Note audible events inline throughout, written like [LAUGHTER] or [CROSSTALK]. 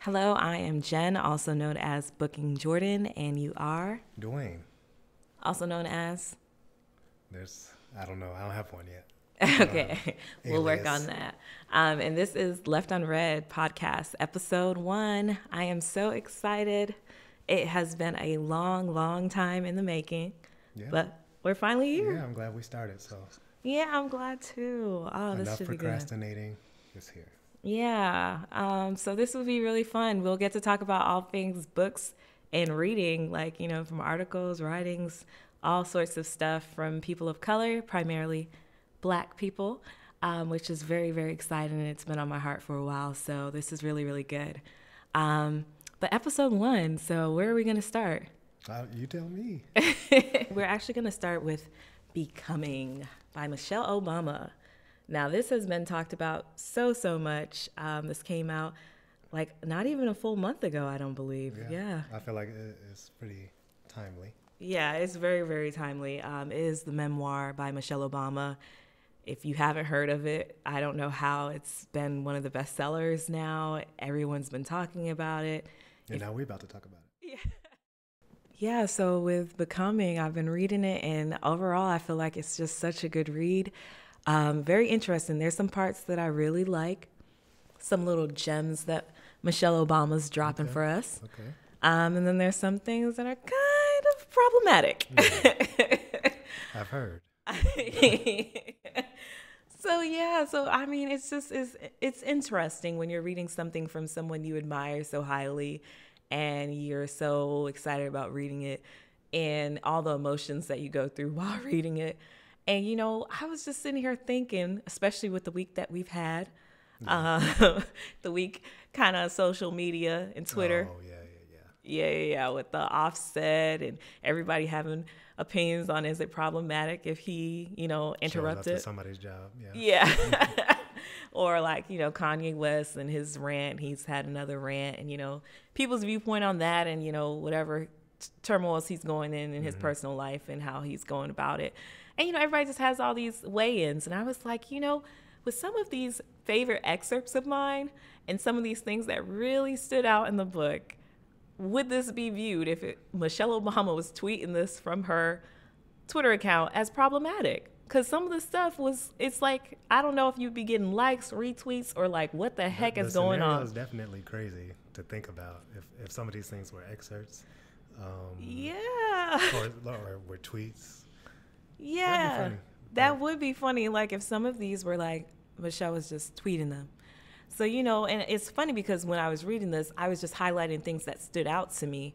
Hello, I am Jen, also known as Booking Jordan, and you are Dwayne. also known as. There's, I don't know, I don't have one yet. [LAUGHS] okay, [LAUGHS] we'll work on that. Um, and this is Left Unread podcast, episode one. I am so excited. It has been a long, long time in the making, Yeah. but we're finally here. yeah, I'm glad we started. So Yeah, I'm glad too. Oh, this enough should be good. procrastinating is here. Yeah. Um, so this will be really fun. We'll get to talk about all things books and reading, like, you know, from articles, writings, all sorts of stuff from people of color, primarily black people, um, which is very, very exciting. And it's been on my heart for a while. So this is really, really good. Um, but episode one, so where are we going to start? Uh, you tell me. [LAUGHS] We're actually going to start with Becoming by Michelle Obama. Now, this has been talked about so, so much. Um, this came out like not even a full month ago, I don't believe. Yeah. I feel like it's pretty timely. Yeah, it's very, very timely. Um, it is the memoir by Michelle Obama. If you haven't heard of it, I don't know how it's been one of the best sellers now. Everyone's been talking about it. And now we're about to talk about it. [LAUGHS] Yeah. Yeah, so with Becoming, I've been reading it, and overall, I feel like it's just such a good read. Um, very interesting. There's some parts that I really like, some little gems that Michelle Obama's dropping Okay. for us. Okay. Um, and then there's some things that are kind of problematic. [LAUGHS] I've heard. [LAUGHS] so yeah, so I mean, it's just it's it's interesting when you're reading something from someone you admire so highly, and you're so excited about reading it, and all the emotions that you go through [LAUGHS] while reading it. And you know, I was just sitting here thinking, especially with the week that we've had, uh, [LAUGHS] the week kind of social media and Twitter. Oh, yeah, yeah, Yeah, yeah. yeah, yeah, with the offset and everybody having opinions on is it problematic if he, you know, Shows up to interrupted. somebody's job. Yeah. Yeah. [LAUGHS] [LAUGHS] or like, you know, Kanye West and his rant, he's had another rant and, you know, people's viewpoint on that and, you know, whatever t- turmoils he's going in in his personal life and how he's going about it. And, you know, everybody just has all these weigh ins. And I was like, you know, with some of these favorite excerpts of mine and some of these things that really stood out in the book, would this be viewed if it, Michelle Obama was tweeting this from her Twitter account as problematic? Because some of the stuff was, it's like, I don't know if you'd be getting likes, retweets, or like, what the heck The is going on? is definitely crazy to think about if, if some of these things were excerpts um, Yeah. or, or were tweets. Yeah. funny, That would be funny. Like if some of these were like Michelle was just tweeting them. So, you know, and it's funny because when I was reading this, I was just highlighting things that stood out to me.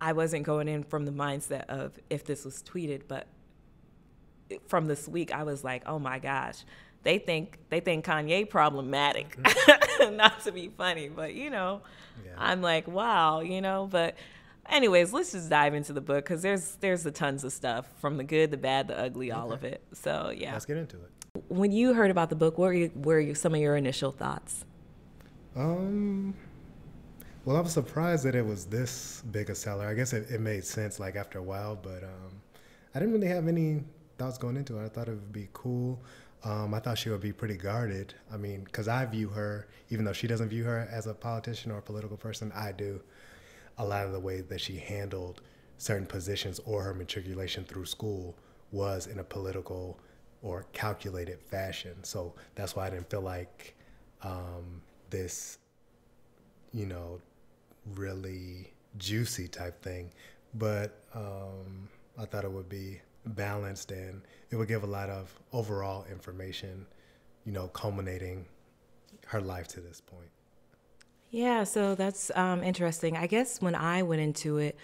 I wasn't going in from the mindset of if this was tweeted, but from this week, I was like, oh my gosh, they think they think Kanye problematic. Mm. [LAUGHS] Not to be funny, but you know, Yeah. I'm like, wow, you know, but anyways, let's just dive into the book because there's there's the tons of stuff from the good, the bad, the ugly, all of it. So yeah. Let's get into it. When you heard about the book, what were you, were you, some of your initial thoughts? Um. Well, I was surprised that it was this big a seller. I guess it, it made sense like after a while, but um, I didn't really have any thoughts going into it. I thought it would be cool. Um, I thought she would be pretty guarded. I mean, because I view her, even though she doesn't view her as a politician or a political person, I do. A lot of the way that she handled certain positions or her matriculation through school was in a political or calculated fashion. So that's why I didn't feel like um, this, you know, really juicy type thing. But um, I thought it would be balanced and it would give a lot of overall information, you know, culminating her life to this point. Yeah, so that's um, interesting. I guess when I went into it,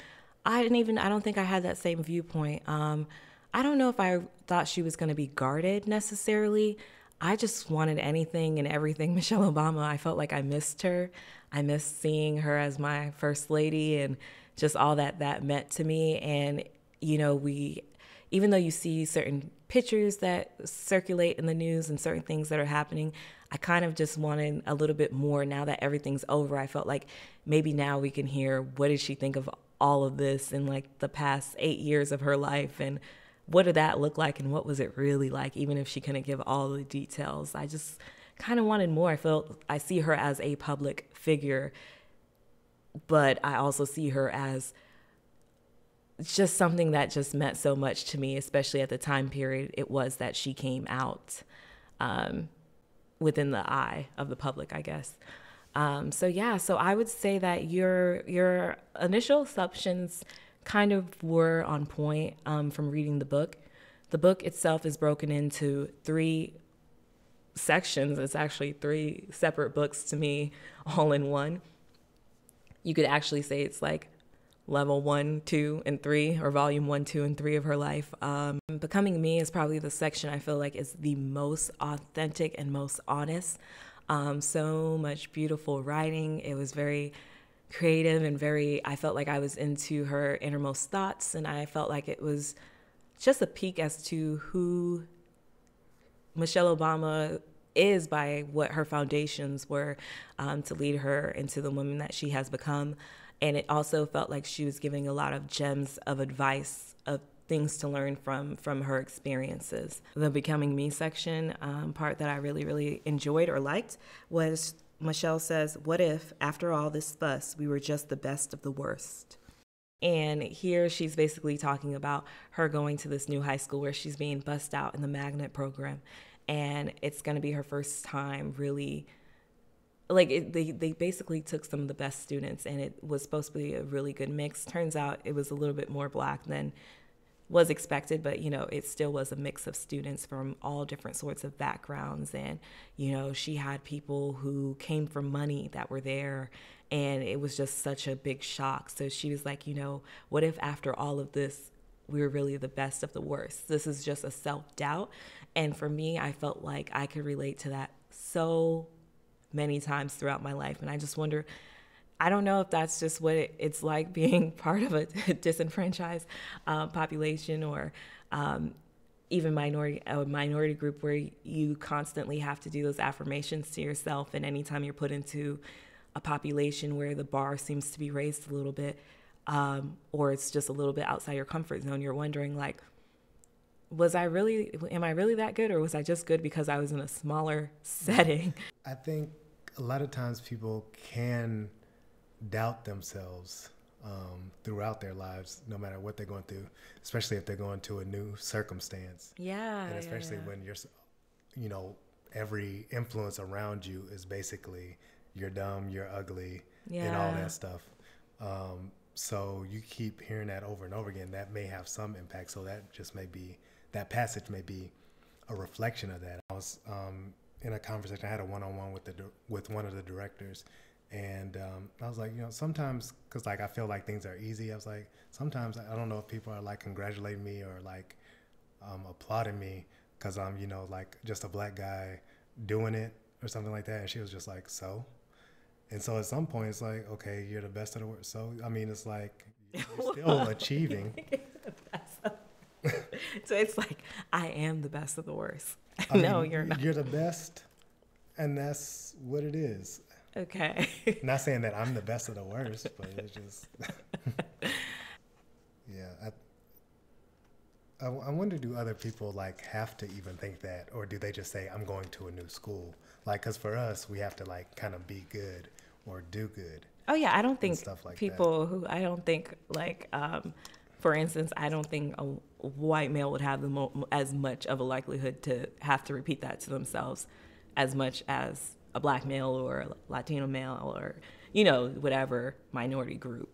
I didn't even, I don't think I had that same viewpoint. Um, I don't know if I thought she was going to be guarded necessarily. I just wanted anything and everything [LAUGHS] Michelle Obama. I felt like I missed her. I missed seeing her as my first lady and just all that that meant to me. And, you know, we, even though you see certain pictures that circulate in the news and certain things that are happening, I kind of just wanted a little bit more now that everything's over. I felt like maybe now we can hear what did she think of all of this in like the past eight years of her life and what did that look like and what was it really like, even if she couldn't give all the details. I just kind of wanted more. I felt I see her as a public figure but I also see her as just something that just meant so much to me, especially at the time period it was that she came out um, within the eye of the public, I guess. Um, so yeah, so I would say that your your initial assumptions kind of were on point um, from reading the book. The book itself is broken into three sections. It's actually three separate books to me, [LAUGHS] all in one. You could actually say it's like level one, two, and three, or volume one, two, and three of her life. Um, Becoming Me is probably the section I feel like is the most authentic and most honest. Um, so much beautiful writing. It was very creative and very, I felt like I was into her innermost thoughts, and I felt like it was just a peek as to who Michelle Obama is by what her foundations were um, to lead her into the woman that she has become. And it also felt like she was giving a lot of gems of advice, of things to learn from from her experiences. The becoming me section um, part that I really really enjoyed or liked was Michelle says, "What if after all this fuss we were just the best of the worst?" And here she's basically talking about her going to this new high school where she's being bussed out in the magnet program. And it's going to be her first time really like it, they they basically took some of the best students and it was supposed to be a really good mix. Turns out it was a little bit more black than was expected but you know it still was a mix of students from all different sorts of backgrounds. And you know she had people who came from money that were there and it was just such a big shock. So she was like you know what if after all of this we were really the best of the worst? This is just a self-doubt. And for me i felt like i could relate to that so many times throughout my life. And I just wonder, I don't know if that's just what it, it's like [LAUGHS] being part of a [LAUGHS] disenfranchised uh, population or um, even minority a minority group where you constantly have to do those affirmations to yourself. And anytime you're put into a population where the bar seems to be raised a little bit, um, or it's just a little bit outside your comfort zone, you're wondering like, was I really, am I really that good, or was I just good because I was in a smaller setting? I think a lot of times people can doubt themselves um, throughout their lives, no matter what they're going through, especially if they're going to a new circumstance. Yeah. And especially yeah, yeah. when you're, you know, every influence around you is basically you're dumb, you're ugly, yeah. and all that stuff. Um, so you keep hearing that over and over again. That may have some impact. So that just may be that passage may be a reflection of that. I was um, in a conversation. I had a one-on-one with the with one of the directors, and um, I was like, you know, sometimes because like I feel like things are easy. I was like, sometimes I don't know if people are like congratulating me or like um, applauding me because I'm you know like just a black guy doing it or something like that. And she was just like, so. And so at some point it's like, okay, you're the best of the world. So I mean, it's like you're [LAUGHS] still achieving. [LAUGHS] [LAUGHS] so it's like I am the best of the worst. [LAUGHS] I no, mean, you're not. You're the best, and that's what it is. Okay. [LAUGHS] not saying that I'm the best of the worst, but it's just. yeah, I, I, I wonder do other people like have to even think that, or do they just say I'm going to a new school? Like, cause for us, we have to like kind of be good or do good. Oh yeah, I don't think like people that. who I don't think like um, for instance, I don't think a white male would have the mo- as much of a likelihood to have to repeat that to themselves as much as a black male or a Latino male or, you know, whatever minority group.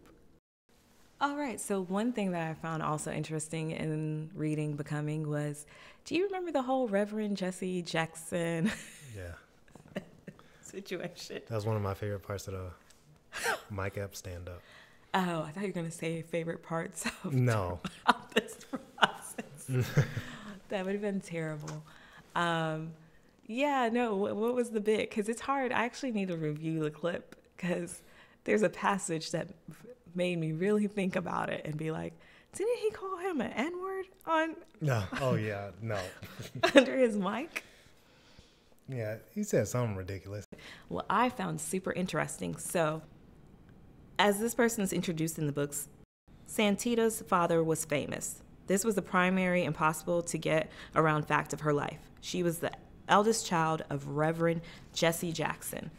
All right, so one thing that I found also interesting in reading Becoming was do you remember the whole Reverend Jesse Jackson [LAUGHS] yeah. situation? That was one of my favorite parts of the Mike Epps stand up. Oh, I thought you were going to say favorite parts of, no. [LAUGHS] of this process. [LAUGHS] that would have been terrible. Um, yeah, no, what, what was the bit? Because it's hard. I actually need to review the clip because there's a passage that made me really think about it and be like, didn't he call him an N word on? [LAUGHS] No. Oh, yeah, no. under his mic? Yeah, he said something ridiculous. Well, I found super interesting. So as this person is introduced in the books, Santita's father was famous. This was the primary impossible to get around fact of her life. She was the eldest child of Reverend Jesse Jackson.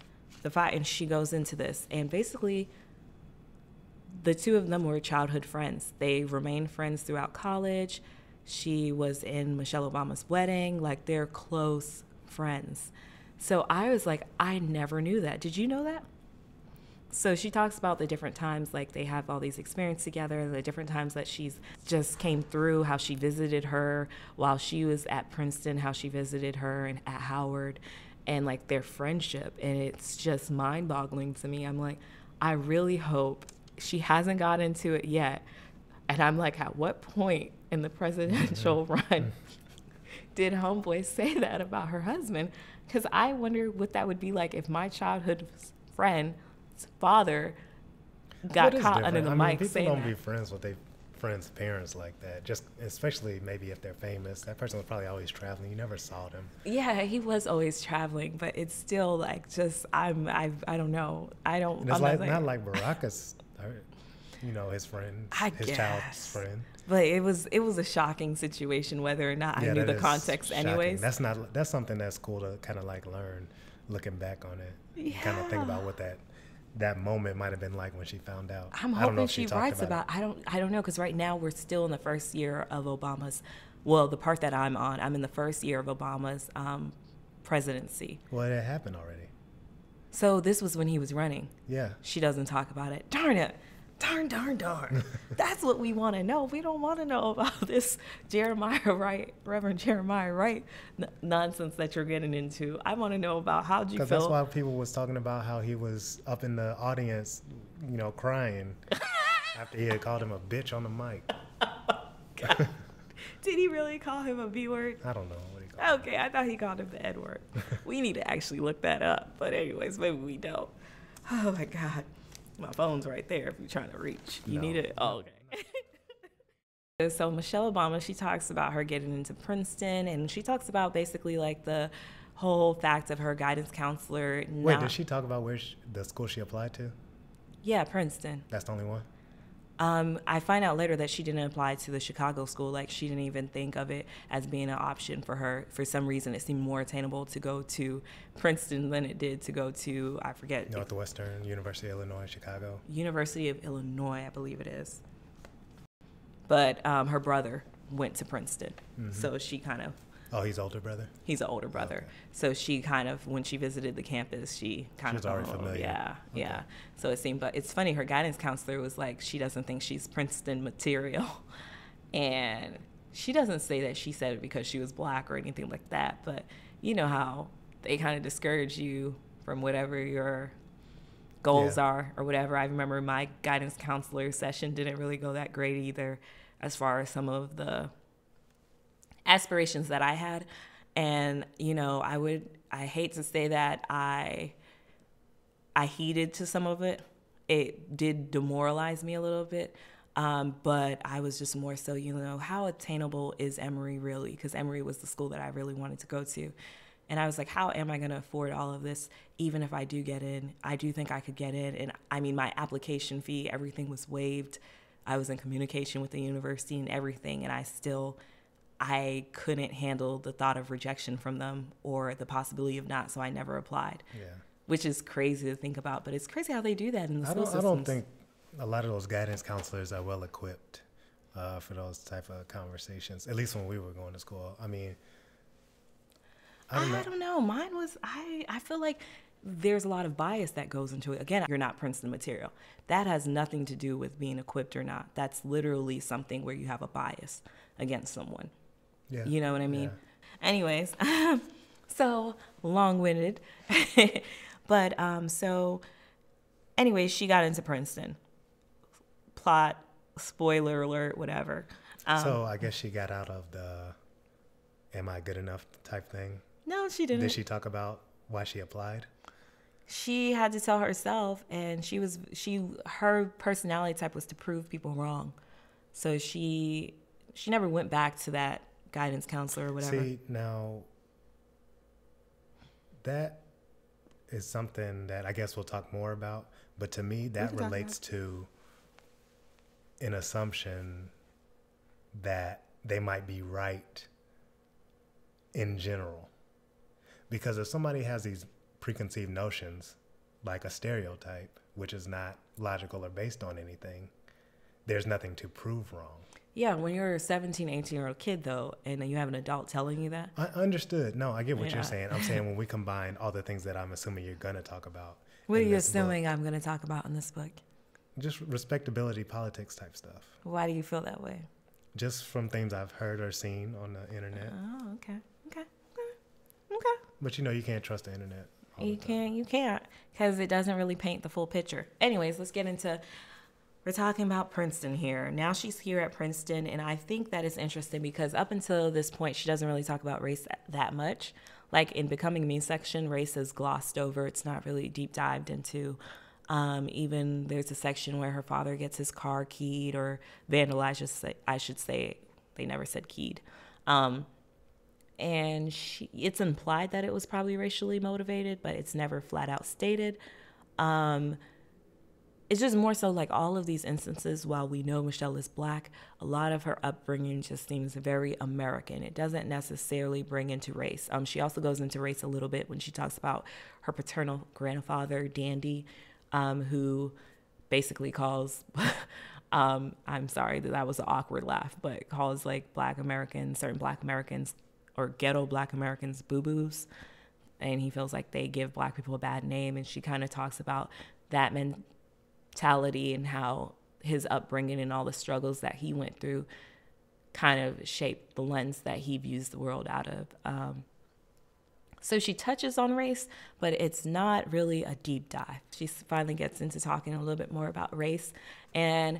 The fight, and she goes into this, and basically, the two of them were childhood friends. They remained friends throughout college. She was in Michelle Obama's wedding. Like they're close friends. So I was like, I never knew that. Did you know that? So she talks about the different times, like they have all these experiences together, the different times that she's just came through, how she visited her while she was at Princeton, how she visited her and at Howard, and like their friendship. And it's just mind boggling to me. I'm like, I really hope she hasn't got into it yet. And I'm like, at what point in the presidential mm-hmm. run mm. [LAUGHS] did Homeboy say that about her husband? Because I wonder what that would be like if my childhood friend's father got caught under the I mean, mic people saying don't that. be friends with their friends' parents like that. Just especially maybe if they're famous. That person was probably always traveling. You never saw them. Yeah, he was always traveling, but it's still like just I'm I I don't know. I don't. And it's I'm like saying- not like Baraka's, uh, you know, his friend, I his child's friend. But it was it was a shocking situation whether or not I knew the context shocking. anyways. That's not. That's something that's cool to kind of like learn, looking back on it. Kind of think about what that that moment might have been like when she found out. I'm I don't know hoping she, talked writes about. about. I don't. I don't know because right now we're still in the first year of Obama's. Well, the part that I'm on, I'm in the first year of Obama's um, presidency. Well, it happened already. So this was when he was running. Yeah. She doesn't talk about it. Darn it. Darn, darn, darn. [LAUGHS] That's what we want to know. We don't want to know about [LAUGHS] this Jeremiah Wright, Reverend Jeremiah Wright n- nonsense that you're getting into. I want to know about how you Because that's why people was talking about how he was up in the audience, you know, crying [LAUGHS] after he had called him a bitch on the mic. Did he really call him a B word? I don't know what he called. Okay, I thought he called him the N word. we need to actually look that up. But anyways, maybe we don't. Oh my God. My phone's right there if you're trying to reach. You No. need it? Oh, okay. [LAUGHS] so Michelle Obama, she talks about her getting into Princeton and she talks about basically like the whole fact of her guidance counselor Wait, did she talk about where she, the school she applied to? Yeah, Princeton. That's the only one. Um, I find out later that she didn't apply to the Chicago school. Like she didn't even think of it as being an option for her. For some reason, it seemed more attainable to go to Princeton than it did to go to I forget Northwestern University of Illinois, Chicago. University of Illinois, I believe it is. But um, her brother went to Princeton, so she kind of Oh, he's older brother. he's an older brother. Okay. So she kind of, when she visited the campus, she kind was of already oh, familiar. Yeah, Okay. yeah. So it seemed, but it's funny. Her guidance counselor was like, she doesn't think she's Princeton material, [LAUGHS] and she doesn't say that she said it because she was black or anything like that. But you know how they kind of discourage you from whatever your goals Yeah. are or whatever. I remember my guidance counselor session didn't really go that great either, as far as some of the aspirations that I had. And, you know, I would, I hate to say that I, I heeded to some of it. It did demoralize me a little bit. Um, but I was just more so, you know, how attainable is Emory really? Because Emory was the school that I really wanted to go to. And I was like, how am I going to afford all of this? Even if I do get in, I do think I could get in. And I mean, my application fee, everything was waived. I was in communication with the university and everything. And I still, I couldn't handle the thought of rejection from them or the possibility of not. So I never applied, Yeah. which is crazy to think about. But it's crazy how they do that in the I school don't. I don't think a lot of those guidance counselors are well equipped uh, for those type of conversations. At least when we were going to school. I mean, I don't know. I don't know. Mine was I. I feel like there's a lot of bias that goes into it. Again, you're not Princeton material. That has nothing to do with being equipped or not. That's literally something where you have a bias against someone. Yeah. You know what I mean? Yeah. Anyways, [LAUGHS] so long-winded, [LAUGHS] but um, so anyways, she got into Princeton. Plot, spoiler alert, whatever. Um, so I guess she got out of the "Am I good enough?" type thing. no, she didn't. Did she talk about why she applied? she had to tell herself and she was she her personality type was to prove people wrong so she she never went back to that guidance counselor or whatever See now, that is something that I guess we'll talk more about. But to me, that relates to an assumption that they might be right in general. Because if somebody has these preconceived notions, like a stereotype, which is not logical or based on anything, there's nothing to prove wrong. Yeah, when you're a 17, 18 year old kid, though, and you have an adult telling you that. I understood. No, I get what Yeah. you're saying. I'm saying when we [LAUGHS] combine all the things that I'm assuming you're going to talk about. What are you this book, assuming I'm going to talk about in this book? Just respectability, politics type stuff. Why do you feel that way? Just from things I've heard or seen on the internet. Oh, okay. Okay. Okay. Okay. But you know, you can't trust the internet. You can't, you can't, because it doesn't really paint the full picture. Anyways, let's get into. We're talking about Princeton here. Now she's here at Princeton, and I think that is interesting because up until this point, she doesn't really talk about race that much. Like in Becoming Me section, race is glossed over. It's not really deep dived into. Um, even there's a section where her father gets his car keyed or vandalized. I should say, they never said keyed. Um, and she, it's implied that it was probably racially motivated, but it's never flat out stated. Um, it's just more so like all of these instances, while we know Michelle is black, a lot of her upbringing just seems very American. It doesn't necessarily bring into race. Um, she also goes into race a little bit when she talks about her paternal grandfather, Dandy, um, who basically calls, [LAUGHS] um, I'm sorry that that was an awkward laugh, but calls like black Americans, certain black Americans or ghetto black Americans boo boos. And he feels like they give black people a bad name. And she kind of talks about that mentality and how his upbringing and all the struggles that he went through kind of shaped the lens that he views the world out of. Um, so she touches on race, but it's not really a deep dive. She finally gets into talking a little bit more about race. And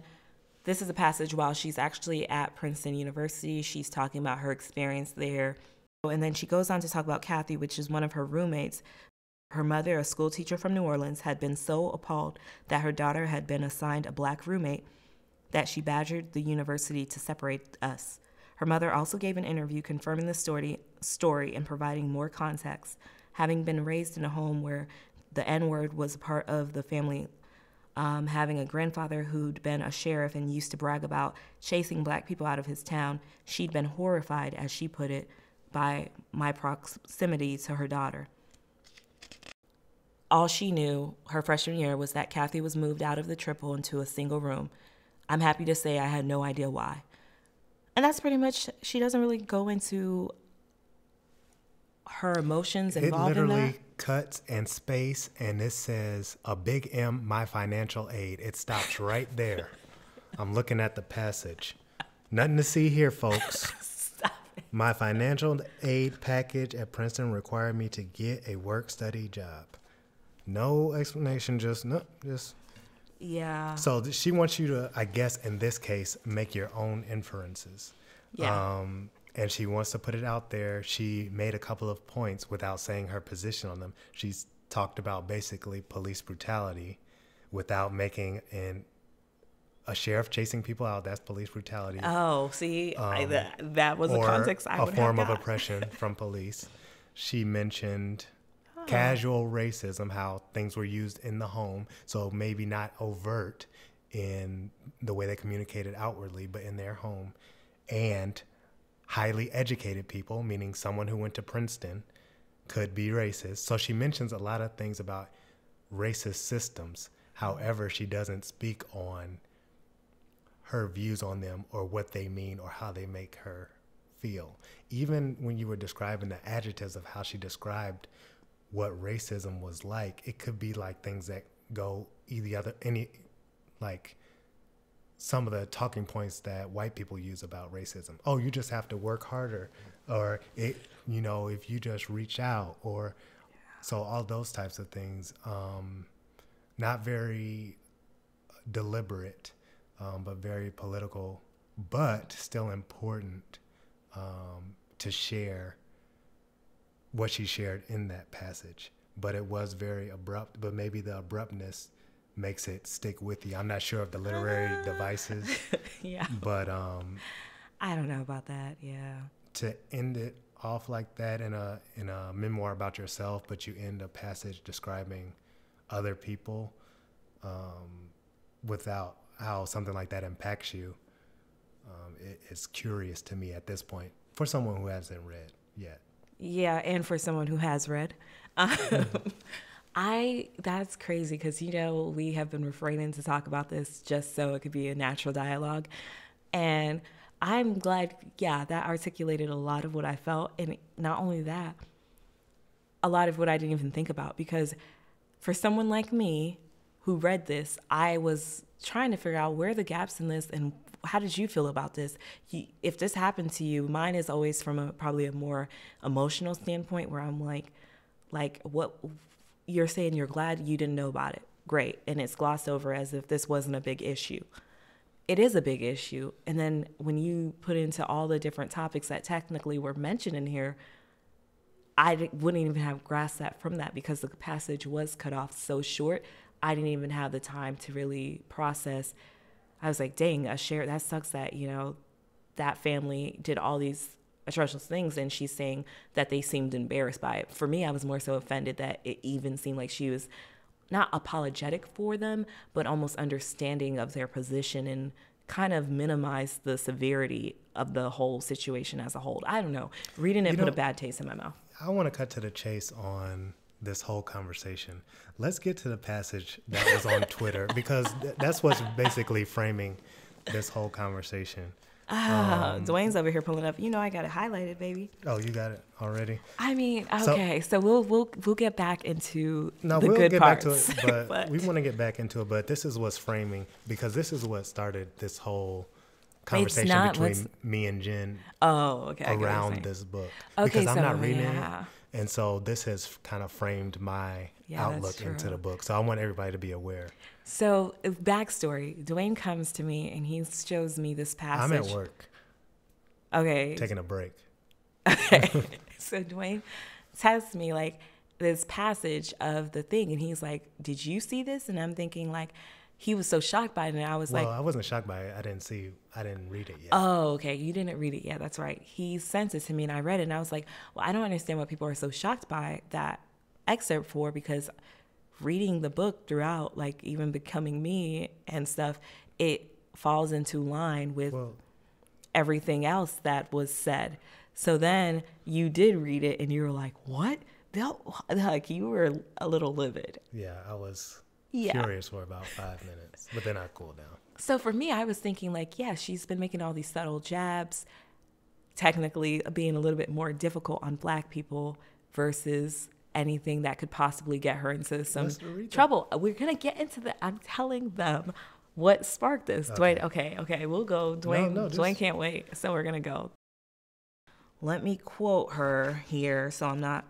this is a passage while she's actually at Princeton University. She's talking about her experience there. And then she goes on to talk about Kathy, which is one of her roommates. Her mother, a school teacher from New Orleans, had been so appalled that her daughter had been assigned a black roommate that she badgered the university to separate us. Her mother also gave an interview confirming the story, story and providing more context. Having been raised in a home where the N word was a part of the family, um, having a grandfather who'd been a sheriff and used to brag about chasing black people out of his town, she'd been horrified, as she put it, by my proximity to her daughter. All she knew her freshman year was that Kathy was moved out of the triple into a single room. I'm happy to say I had no idea why. And that's pretty much, she doesn't really go into her emotions It involved in literally that. cuts and space, and it says a big M, my financial aid. It stops right there. [LAUGHS] I'm looking at the passage. Nothing to see here, folks. [LAUGHS] My financial aid package at Princeton required me to get a work study job. No explanation, just no, just Yeah. so she wants you to, I guess, in this case, make your own inferences. Yeah. Um, and she wants to put it out there. She made a couple of points without saying her position on them. She's talked about basically police brutality without making an a sheriff chasing people out. That's police brutality. Oh, see, I, that, that was a Um, context I a form of oppression from police. [LAUGHS] She mentioned casual racism, how things were used in the home, so maybe not overt in the way they communicated outwardly, but in their home, and highly educated people, meaning someone who went to Princeton, could be racist. So she mentions a lot of things about racist systems. However, she doesn't speak on her views on them or what they mean or how they make her feel. Even when you were describing the adjectives of how she described what racism was like, it could be like things that go either other any like some of the talking points that white people use about racism. Oh, you just have to work harder or it you know, if you just reach out or so all those types of things um not very deliberate um, but very political, but still important um, to share what she shared in that passage. But it was very abrupt, but maybe the abruptness makes it stick with you. I'm not sure of the literary devices, [LAUGHS] yeah. but um, I don't know about that. Yeah. to end it off like that in a in a memoir about yourself, but you end a passage describing other people um, without how something like that impacts you. Um, it, it's curious to me at this point for someone who hasn't read yet. Yeah, and for someone who has read. [LAUGHS] Um, I that's crazy because you know we have been refraining to talk about this just so it could be a natural dialogue, and I'm glad. Yeah, that articulated a lot of what I felt, and not only that, a lot of what I didn't even think about because for someone like me who read this, I was trying to figure out where the gaps in this and how did you feel about this? if this happened to you, mine is always from a probably a more emotional standpoint where I'm like, like what you're saying you're glad you didn't know about it. Great. And it's glossed over as if this wasn't a big issue. It is a big issue. And then when you put into all the different topics that technically were mentioned in here, I wouldn't even have grasped that from that because the passage was cut off so short. I didn't even have the time to really process. I was like, dang, a share that sucks that, you know, that family did all these atrocious things and she's saying that they seemed embarrassed by it. For me, I was more so offended that it even seemed like she was not apologetic for them, but almost understanding of their position and kind of minimize the severity of the whole situation as a whole. I don't know. Reading it you put know, a bad taste in my mouth. I want to cut to the chase on this whole conversation. Let's get to the passage that was on Twitter [LAUGHS] because th- that's what's basically framing this whole conversation. Ah, um, Dwayne's over here pulling up. You know, I got it highlighted, baby. Oh, you got it already. I mean, okay, so, so we'll we'll we'll get back into no, the we'll good get parts. back to it, [LAUGHS] but, but, we want to get back into it. But this is what's framing because this is what started this whole conversation not, between me and Jen. Oh, okay. Around this book okay, because I'm not reading yeah. it. And so this has kind of framed my yeah, outlook into the book. So I want everybody to be aware. So uh, backstory: Dwayne comes to me and he shows me this passage. I'm at work. Okay. Taking a break. Okay. [LAUGHS] [LAUGHS] so Dwayne tells me like this passage of the thing, and he's like, "Did you see this?" And I'm thinking like, he was so shocked by it, and I was well, like, "I wasn't shocked by it. I didn't see. I didn't read it yet." Oh, okay. You didn't read it yet. That's right. He sent it to me, and I read it, and I was like, "Well, I don't understand what people are so shocked by that excerpt for because." reading the book throughout, like even becoming me and stuff, it falls into line with well, everything else that was said. So then you did read it and you were like, what? Like you were a little livid. Yeah, I was yeah. curious for about five minutes, but then I cooled down. So for me, I was thinking like, yeah, she's been making all these subtle jabs, technically being a little bit more difficult on black people versus anything that could possibly get her into some trouble. We're gonna get into the. I'm telling them what sparked this. Okay. Dwayne, okay, okay, we'll go. Dwayne, no, no, just... Dwayne can't wait, so we're gonna go. Let me quote her here, so I'm not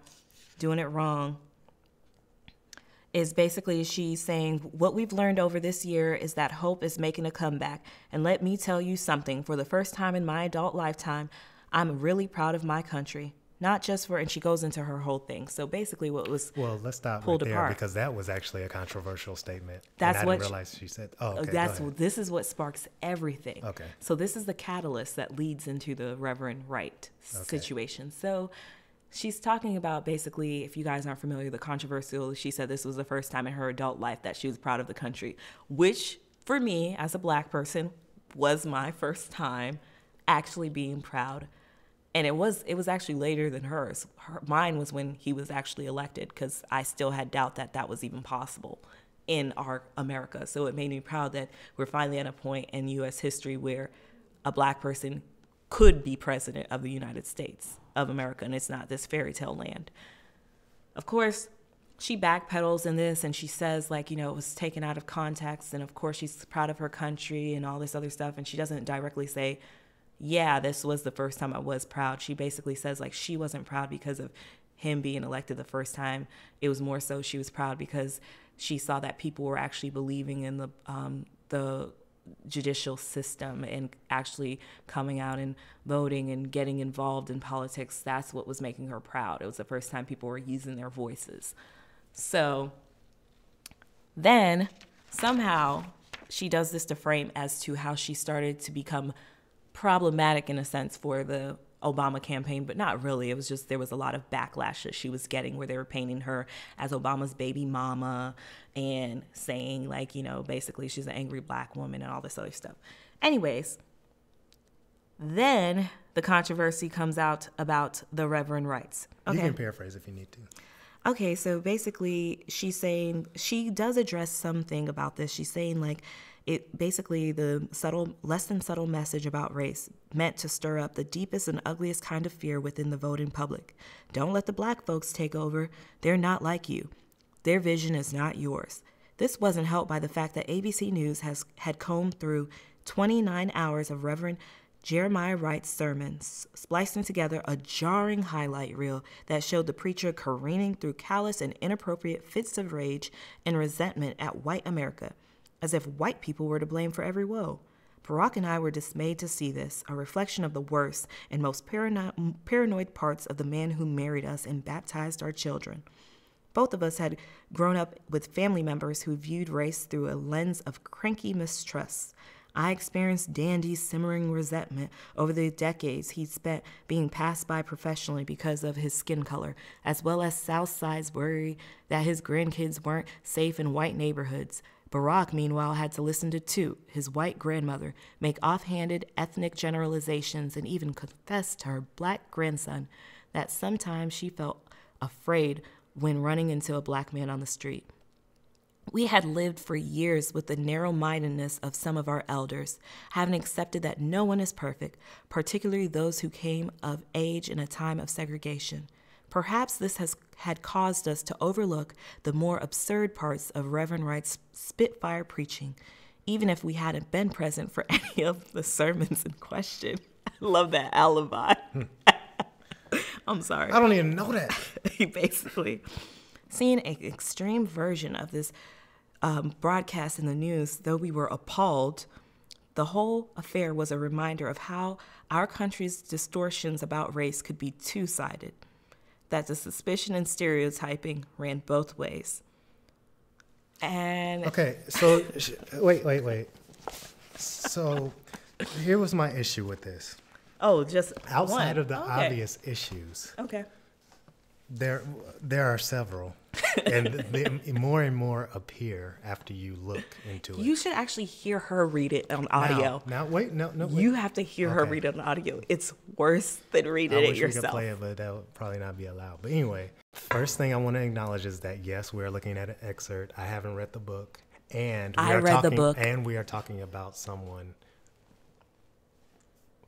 doing it wrong. Is basically she's saying what we've learned over this year is that hope is making a comeback. And let me tell you something: for the first time in my adult lifetime, I'm really proud of my country. Not just for and she goes into her whole thing. So basically what was well let's stop pulled right there apart. because that was actually a controversial statement. That's and I what didn't realize she said oh okay, that's this is what sparks everything. Okay. So this is the catalyst that leads into the reverend Wright okay. situation. So she's talking about basically if you guys aren't familiar the controversial she said this was the first time in her adult life that she was proud of the country which for me as a black person was my first time actually being proud and it was it was actually later than hers. Her, mine was when he was actually elected because I still had doubt that that was even possible in our America. So it made me proud that we're finally at a point in U.S. history where a black person could be president of the United States of America, and it's not this fairy tale land. Of course, she backpedals in this and she says like you know it was taken out of context and of course she's proud of her country and all this other stuff and she doesn't directly say yeah, this was the first time I was proud. She basically says like she wasn't proud because of him being elected the first time. It was more so she was proud because she saw that people were actually believing in the um, the judicial system and actually coming out and voting and getting involved in politics. That's what was making her proud. It was the first time people were using their voices. So then somehow she does this to frame as to how she started to become problematic in a sense for the Obama campaign, but not really. It was just there was a lot of backlash that she was getting where they were painting her as Obama's baby mama and saying, like, you know, basically she's an angry black woman and all this other stuff. Anyways, then the controversy comes out about the Reverend Wrights. Okay. You can paraphrase if you need to. Okay, so basically, she's saying she does address something about this. She's saying, like, it basically the subtle, less than subtle message about race meant to stir up the deepest and ugliest kind of fear within the voting public. Don't let the black folks take over. They're not like you. Their vision is not yours. This wasn't helped by the fact that ABC News has had combed through 29 hours of Reverend Jeremiah Wright's sermons, splicing together a jarring highlight reel that showed the preacher careening through callous and inappropriate fits of rage and resentment at white America, as if white people were to blame for every woe. Barack and I were dismayed to see this, a reflection of the worst and most parano- paranoid parts of the man who married us and baptized our children. Both of us had grown up with family members who viewed race through a lens of cranky mistrust. I experienced Dandy's simmering resentment over the decades he'd spent being passed by professionally because of his skin color, as well as Southside's worry that his grandkids weren't safe in white neighborhoods. Barack, meanwhile, had to listen to Toot, his white grandmother, make offhanded ethnic generalizations and even confess to her black grandson that sometimes she felt afraid when running into a black man on the street. We had lived for years with the narrow mindedness of some of our elders, having accepted that no one is perfect, particularly those who came of age in a time of segregation. Perhaps this has had caused us to overlook the more absurd parts of Reverend Wright's Spitfire preaching, even if we hadn't been present for [LAUGHS] any of the sermons in question. [LAUGHS] I love that alibi. [LAUGHS] I'm sorry. I don't even know that. he basically seeing an extreme version of this um, broadcast in the news, though we were appalled, the whole affair was a reminder of how our country's distortions about race could be two sided, that the suspicion and stereotyping ran both ways. And Okay, so sh- wait, wait, wait. So here was my issue with this. oh, just Outside one. of the Okay. obvious issues, Okay. There there are several, [LAUGHS] and more and more appear after you look into it. You should actually hear her read it on audio. Now, now wait, no, no. Wait. You have to hear her read it on audio. It's worse than I reading it wish we could yourself. play it, but that would probably not be allowed. But anyway, first thing I want to acknowledge is that yes, we're looking at an excerpt. I haven't read the book, and we I are read the book. and we are talking about someone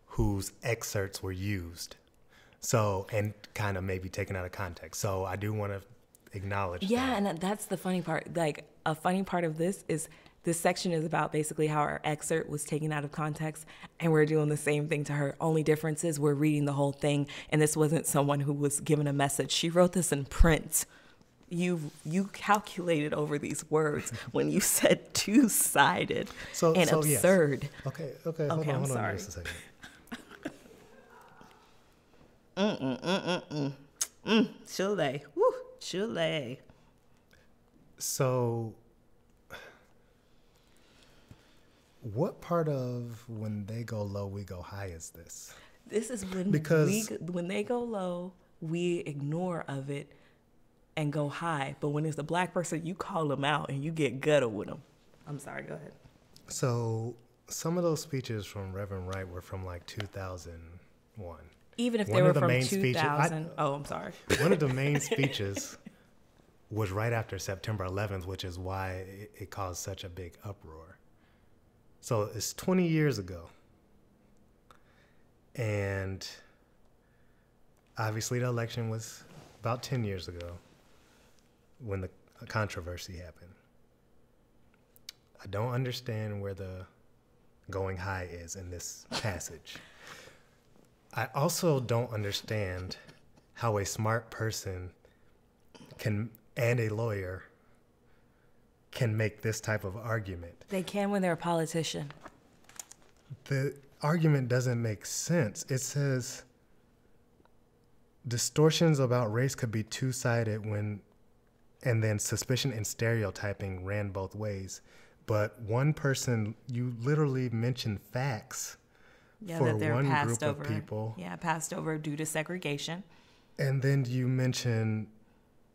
whose excerpts were used. So, and kind of maybe taken out of context. So, I do want to acknowledge. Yeah, that. and that's the funny part. Like a funny part of this is this section is about basically how our excerpt was taken out of context, and we're doing the same thing to her. Only difference is we're reading the whole thing, and this wasn't someone who was given a message. She wrote this in print. You you calculated over these words [LAUGHS] when you said two sided So- and so, yes. absurd. Okay, okay, hold Okay, on, I'm on sorry. Just a second. Chile, woo, Chile. So, what part of when they go low, we go high is this? This is when Because- we when they go low, we ignore of it and go high. But when it's a black person, you call them out and you get gutted with them. I'm sorry. Go ahead. So, some of those speeches from Reverend Wright were from like 2001. Even if One they were the from main speeches- I- 2000. oh, I'm sorry. [LAUGHS] One of the main [LAUGHS] speeches was right after September 11th, which is why it, it caused such a big uproar. So, it's 20 years ago. And obviously, the election was about 10 years ago when the controversy happened. I don't understand where the going high is in this passage. I also don't understand how a smart person can and a lawyer can make this type of argument. They can when they're a politician. The argument doesn't make sense. It says distortions about race could be two-sided when and then suspicion and stereotyping ran both ways. But one person you literally mentioned facts Yeah, For that they're one passed group of over. people. Yeah, passed over due to segregation. And then you mention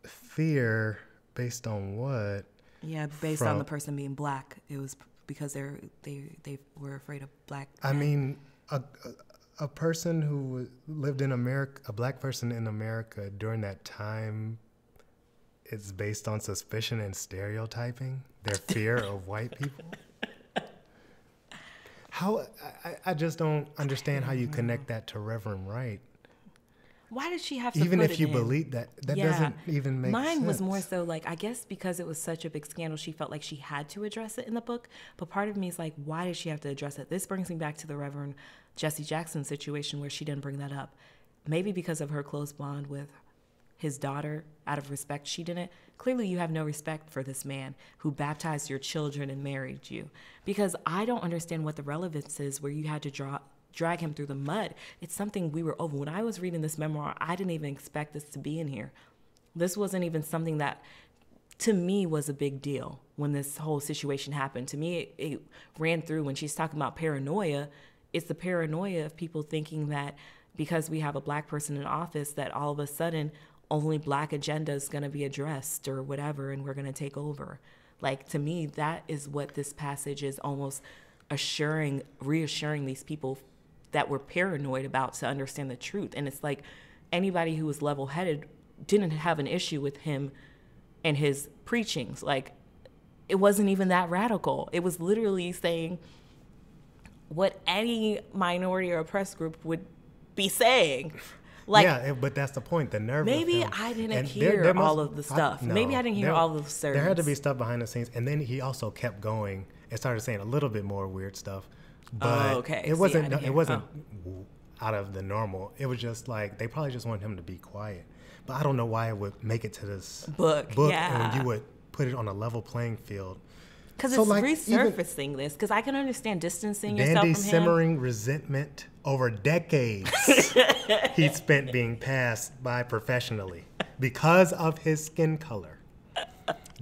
fear based on what? Yeah, based on the person being black, it was because they're they they were afraid of black. I mean, a, a, a person who lived in America, a black person in America during that time it's based on suspicion and stereotyping, their fear of white people. [LAUGHS] How I, I just don't understand how you connect that to Reverend Wright. Why did she have to Even if you in? believe that, that doesn't even make sense. Mine sense. was more so like I guess because it was such a big scandal, she felt like she had to address it in the book. But part of me is like, why did she have to address it? This brings me back to the Reverend Jesse Jackson situation where she didn't bring that up. Maybe because of her close bond with his daughter, out of respect, she didn't. Clearly, you have no respect for this man who baptized your children and married you. Because I don't understand what the relevance is where you had to draw drag him through the mud. It's something we were over. When I was reading this memoir, I didn't even expect this to be in here. This wasn't even something that to me was a big deal when this whole situation happened. To me, it, it ran through when she's talking about paranoia. It's the paranoia of people thinking that because we have a black person in office, that all of a sudden only black agenda is going to be addressed or whatever, and we're going to take over. Like to me, that is what this passage is almost assuring, reassuring these people that were paranoid about to understand the truth. And it's like anybody who was level headed didn't have an issue with him and his preachings. Like it wasn't even that radical. It was literally saying what any minority or oppressed group would be saying. Like yeah, but that's the point. The nerve. Maybe. I didn't And hear all of the stuff. Maybe I didn't hear there- all of the There had to be stuff behind the scenes, and then he also kept going and started saying a little bit more weird stuff. Oh, but Oh, okay. It wasn't. didn't it wasn't oh. out of the normal. It was just like they probably just wanted him to be quiet. But I don't know why it would make it to this Book, Book, yeah. and you would put it on a level playing field. Because So, it's like, resurfacing this. Because I can understand distancing yourself Dandy from him. simmering resentment over decades [LAUGHS] he spent being passed by professionally because of his skin color.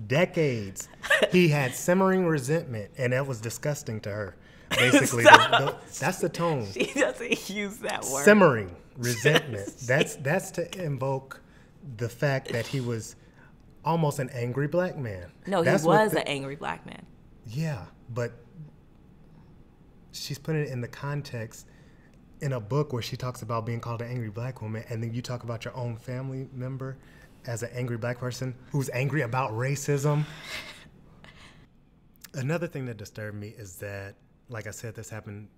Decades he had simmering resentment, and that was disgusting to her. Basically, the, the, [LAUGHS] that's the tone. He doesn't use that word. Simmering resentment. [LAUGHS] That's that's to invoke the fact that he was almost an angry black man. no, he That's what was the- an angry black man. yeah, but she's putting it in the context in a book where she talks about being called an angry black woman, and then you talk about your own family member as an angry black person who's angry about racism. [LAUGHS] Another thing that disturbed me is that, like I said, this happened,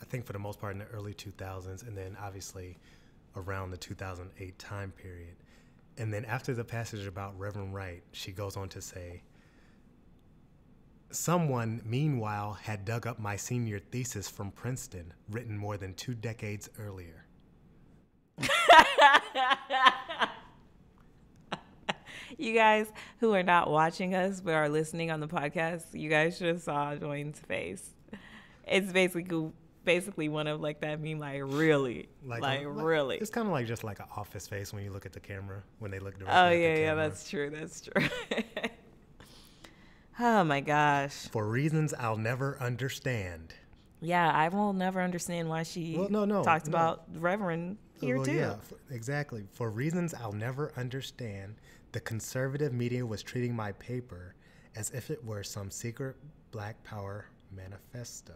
I think, for the most part in the early 2000s, and then obviously around the 2008 time period. And then after the passage about Reverend Wright, she goes on to say, Someone, meanwhile, had dug up my senior thesis from Princeton, written more than two decades earlier. [LAUGHS] You guys who are not watching us but are listening on the podcast, you guys should have saw Dwayne's face. It's basically basically one of like that meme, like really, like, a- really. It's kind of like just like an office face when you look at the camera, when they look directly Oh yeah, yeah, camera. that's true. That's true. [LAUGHS] oh my gosh. For reasons I'll never understand. Yeah, I will never understand why she Well, no, no, talked no. about Reverend here Well, too. yeah, exactly. For reasons I'll never understand, the conservative media was treating my paper as if it were some secret black power manifesto,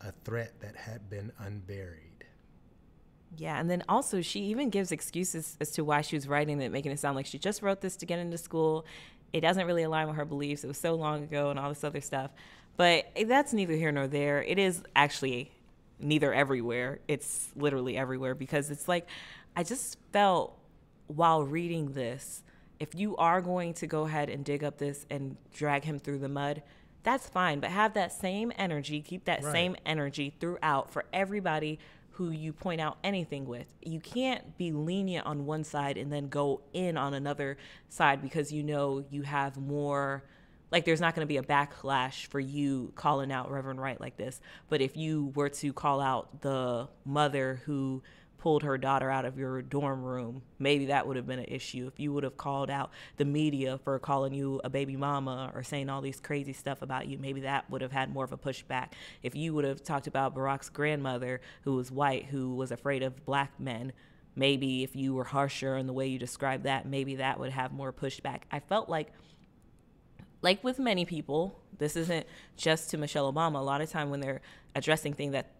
a threat that had been unburied. Yeah, and then also she even gives excuses as to why she was writing it, making it sound like she just wrote this to get into school. It doesn't really align with her beliefs. It was so long ago and all this other stuff. But that's neither here nor there. It is actually neither everywhere. It's literally everywhere because it's like I just felt while reading this, if you are going to go ahead and dig up this and drag him through the mud, that's fine. But have that same energy, keep that Right. same energy throughout for everybody who you point out anything with. You can't be lenient on one side and then go in on another side because you know you have more like there's not going to be a backlash for you calling out Reverend Wright like this. But if you were to call out the mother who pulled her daughter out of your dorm room, maybe that would have been an issue. If you would have called out the media for calling you a baby mama or saying all these crazy stuff about you, maybe that would have had more of a pushback. If you would have talked about Barack's grandmother who was white, who was afraid of black men, maybe if you were harsher in the way you described that, maybe that would have more pushback. I felt like like with many people, this isn't just to Michelle Obama. A lot of time when they're addressing things that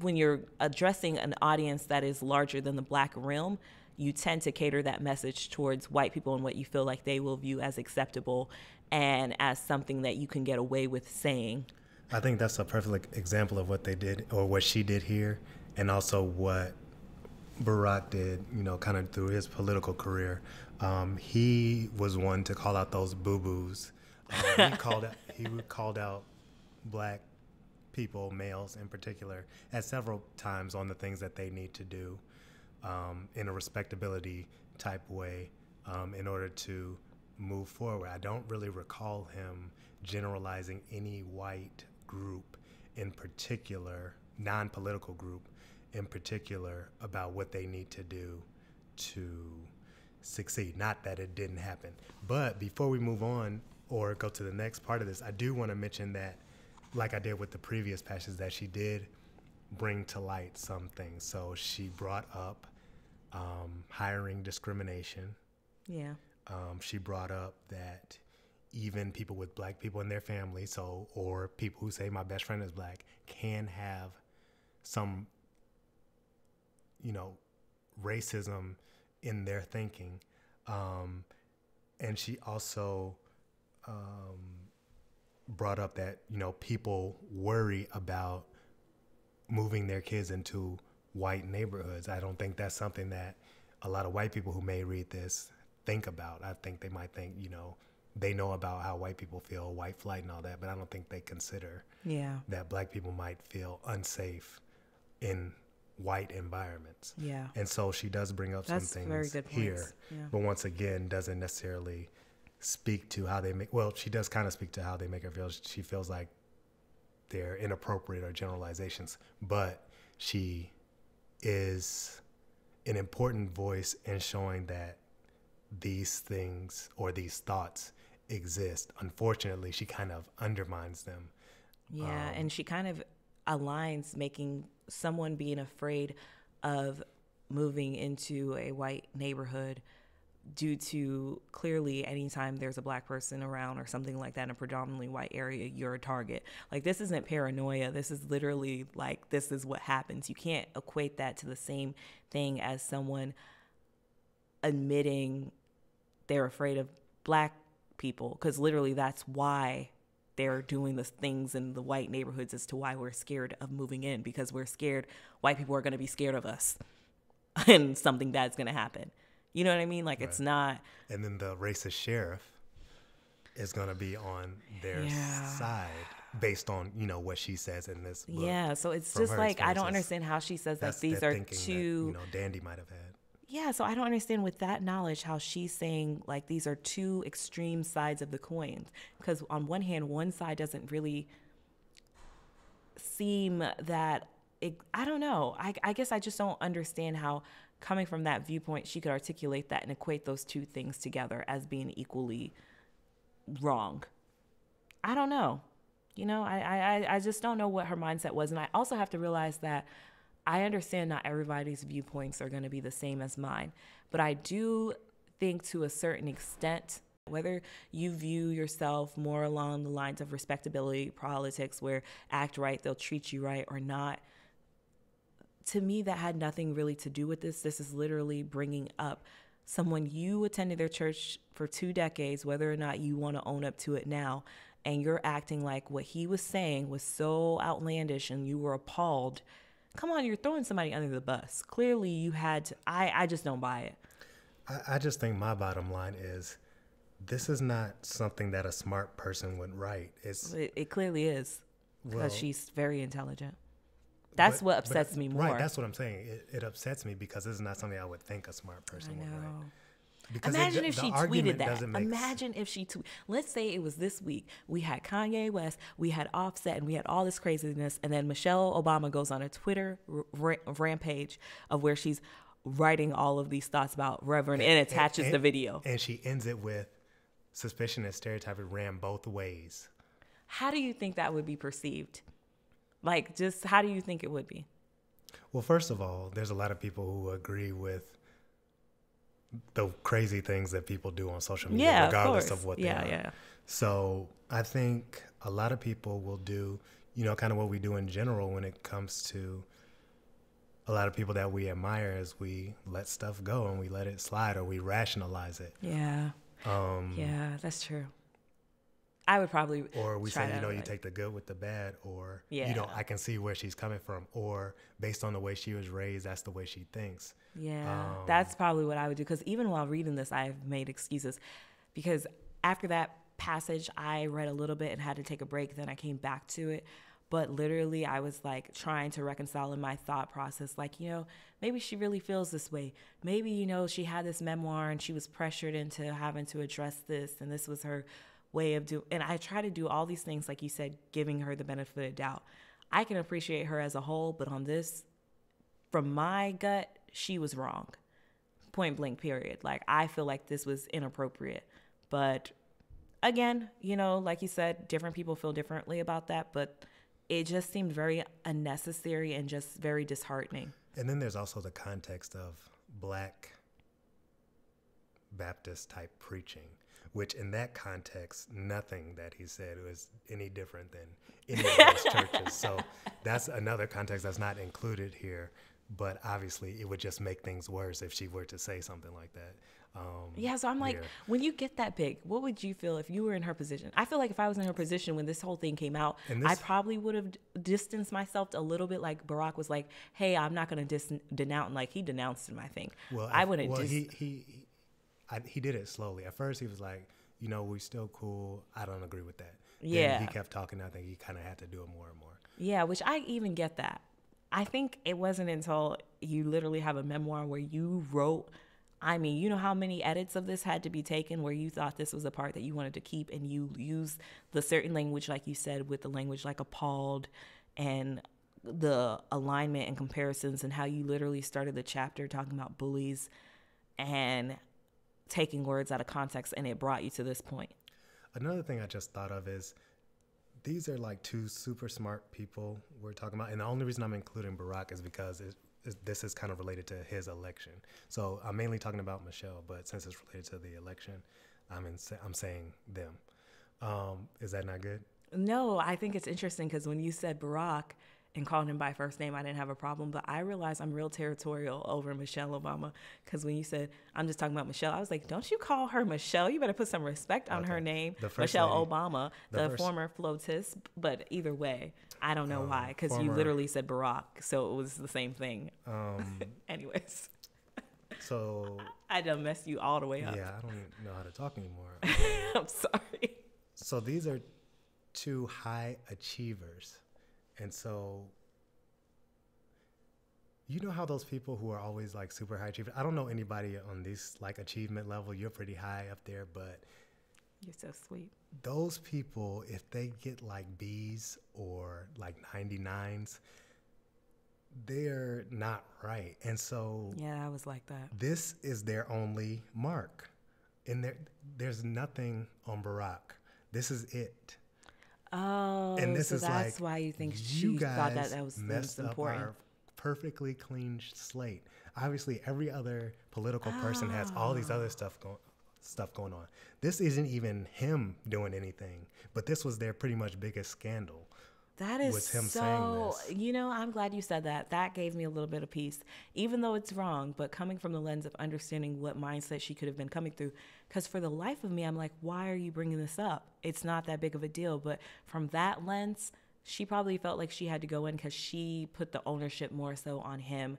when you're addressing an audience that is larger than the black realm, you tend to cater that message towards white people and what you feel like they will view as acceptable and as something that you can get away with saying. I think that's a perfect example of what they did or what she did here, and also what Barack did, you know, kind of through his political career. Um, he was one to call out those boo boos. Um, he [LAUGHS] called out, he called out black people, males in particular, at several times on the things that they need to do um, in a respectability type way um, in order to move forward. I don't really recall him generalizing any white group in particular, non political group in particular, about what they need to do to succeed. Not that it didn't happen. But before we move on or go to the next part of this, I do want to mention that, like I did with the previous passages, that she did bring to light some things. So she brought up um, hiring discrimination. Yeah. Um, she brought up that even people with black people in their family, so or people who say my best friend is black, can have some, you know, racism in their thinking. Um, and she also um, brought up that you know people worry about moving their kids into white neighborhoods. I don't think that's something that a lot of white people who may read this think about. I think they might think, you know, they know about how white people feel, white flight and all that, but I don't think they consider yeah. that black people might feel unsafe in white environments. Yeah. And so she does bring up That's some very things good here. Yeah. but once again, doesn't necessarily speak to how they make. Well, she does kind of speak to how they make her feel. She feels like they're inappropriate or generalizations, but she is an important voice in showing that these things or these thoughts exist. Unfortunately, she kind of undermines them. Yeah, Um, and she kind of aligns making someone being afraid of moving into a white neighborhood due to clearly anytime there's a black person around or something like that in a predominantly white area, you're a target. Like, this isn't paranoia. This is literally like, this is what happens. You can't equate that to the same thing as someone admitting they're afraid of black people, because literally that's why they're doing the things in the white neighborhoods as to why we're scared of moving in because we're scared white people are going to be scared of us [LAUGHS] and something bad's going to happen. You know what I mean? Like it's not And then the racist sheriff is going to be on their Yeah. side based on, you know, what she says in this book. yeah, so it's just like I don't understand how she says that these the are two that, you know, Dandy might have had. Yeah, so I don't understand with that knowledge how she's saying like these are two extreme sides of the coins. Because on one hand, one side doesn't really seem that it, I don't know. I, I guess I just don't understand how coming from that viewpoint she could articulate that and equate those two things together as being equally wrong. I don't know. You know, I, I, I just don't know what her mindset was. And I also have to realize that I understand not everybody's viewpoints are going to be the same as mine. But I do think to a certain extent, whether you view yourself more along the lines of respectability politics, where act right, they'll treat you right, or not, to me, that had nothing really to do with this. This is literally bringing up someone you attended their church for two decades, whether or not you want to own up to it now, and you're acting like what he was saying was so outlandish and you were appalled. Come on, you're throwing somebody under the bus. Clearly, you had to. I, I just don't buy it. I, I just think my bottom line is this is not something that a smart person would write. It's It, it clearly is because Well- she's very intelligent. That's but- what but- upsets me more. Right, that's what I'm saying. It, it upsets me because this is not something I would think a smart person would write. know. Because it- Imagine if the she tweeted that. doesn't make s- Imagine if she tweeted. Let's say it was this week. We had Kanye West, we had Offset, and we had all this craziness, and then Michelle Obama goes on a Twitter r- rampage of where she's writing all of these thoughts about Reverend and, attaches and- the video. And she ends it with suspicion and stereotyping ran both ways. How do you think that would be perceived? Like, just how do you think it would be? Well, first of all, there's a lot of people who agree with the crazy things that people do on social media, Yeah, regardless course. of what Yeah, they are. yeah. So I think a lot of people will do, you know, kind of what we do in general when it comes to a lot of people that we admire is we let stuff go and we let it slide or we rationalize it. Yeah. Um, Yeah, that's true. I would probably or we try say, you know, you take the good with the bad, or you know, I can see where she's coming from, or based on the way she was raised, that's the way she thinks. Yeah, Um, that's probably what I would do. Because even while reading this, I've made excuses. Because after that passage, I read a little bit and had to take a break. Then I came back to it. But literally, I was like trying to reconcile in my thought process, like, you know, maybe she really feels this way. Maybe, you know, she had this memoir and she was pressured into having to address this, and this was her way of doing. And I try to do all these things, like you said, giving her the benefit of doubt. I can appreciate her as a whole, but on this, from my gut, she was wrong. Point blank, period. Like, I feel like this was inappropriate. But again, you know, like you said, different people feel differently about that. But it just seemed very unnecessary and just very disheartening. And then there's also the context of black Baptist type preaching, which in that context, nothing that he said was any different than any of those churches. So [LAUGHS] that's another context that's not included here. But obviously, it would just make things worse if she were to say something like that. Um, Yeah, so I'm like, here. when you get that big, what would you feel if you were in her position? I feel like if I was in her position when this whole thing came out, And I probably would have distanced myself a little bit. Like Barack was like, "Hey, I'm not going to dis- denounce." Like he denounced him. I think. Well, I wouldn't. Well, dis- he he, I, he did it slowly. At first, he was like, you know, we still cool. I don't agree with that. Then Yeah. he kept talking. I think he kind of had to do it more and more. Yeah, which I even get that. I think it wasn't until you literally have a memoir where you wrote. I mean, you know how many edits of this had to be taken where you thought this was a part that you wanted to keep and you used the certain language, like you said, with the language like appalled and the alignment and comparisons and how you literally started the chapter talking about bullies and taking words out of context and it brought you to this point. Another thing I just thought of is these are like two super smart people we're talking about, and the only reason I'm including Barack is because it, is this is kind of related to his election. So I'm mainly talking about Michelle, but since it's related to the election, I'm in, I'm saying them. Um, is that not good? No, I think it's interesting because when you said Barack and called him by first name, I didn't have a problem. But I realized I'm real territorial over Michelle Obama because when you said I'm just talking about Michelle, I was like, don't you call her Michelle? You better put some respect on her name, The first Michelle lady- Obama, the the, first- former FLOTUS. But either way, I don't know Um, why because you literally said Barack, so it was the same thing. Um, [LAUGHS] Anyways, so [LAUGHS] I done messed you all the way up. yeah, I don't even know how to talk anymore. [LAUGHS] I'm sorry. So these are two high achievers. And so you know how those people who are always like super high achievers, I don't know anybody on this like achievement level, you're pretty high up there, but You're so sweet. those people if they get like B's or like 99s, they're not right. And so Yeah, I was like that. this is their only mark. And there there's nothing on Barack. This is it. Oh, and this so is that's like why you think you she guys thought that that was messed most up important. our perfectly clean slate. Obviously, every other political person has all these Ah. other stuff going stuff going on. This isn't even him doing anything, but this was their pretty much biggest scandal. That is was him saying so. You know, I'm glad you said that. That gave me a little bit of peace, even though it's wrong. But coming from the lens of understanding what mindset she could have been coming through, because for the life of me, I'm like, why are you bringing this up? It's not that big of a deal. But from that lens, she probably felt like she had to go in because she put the ownership more so on him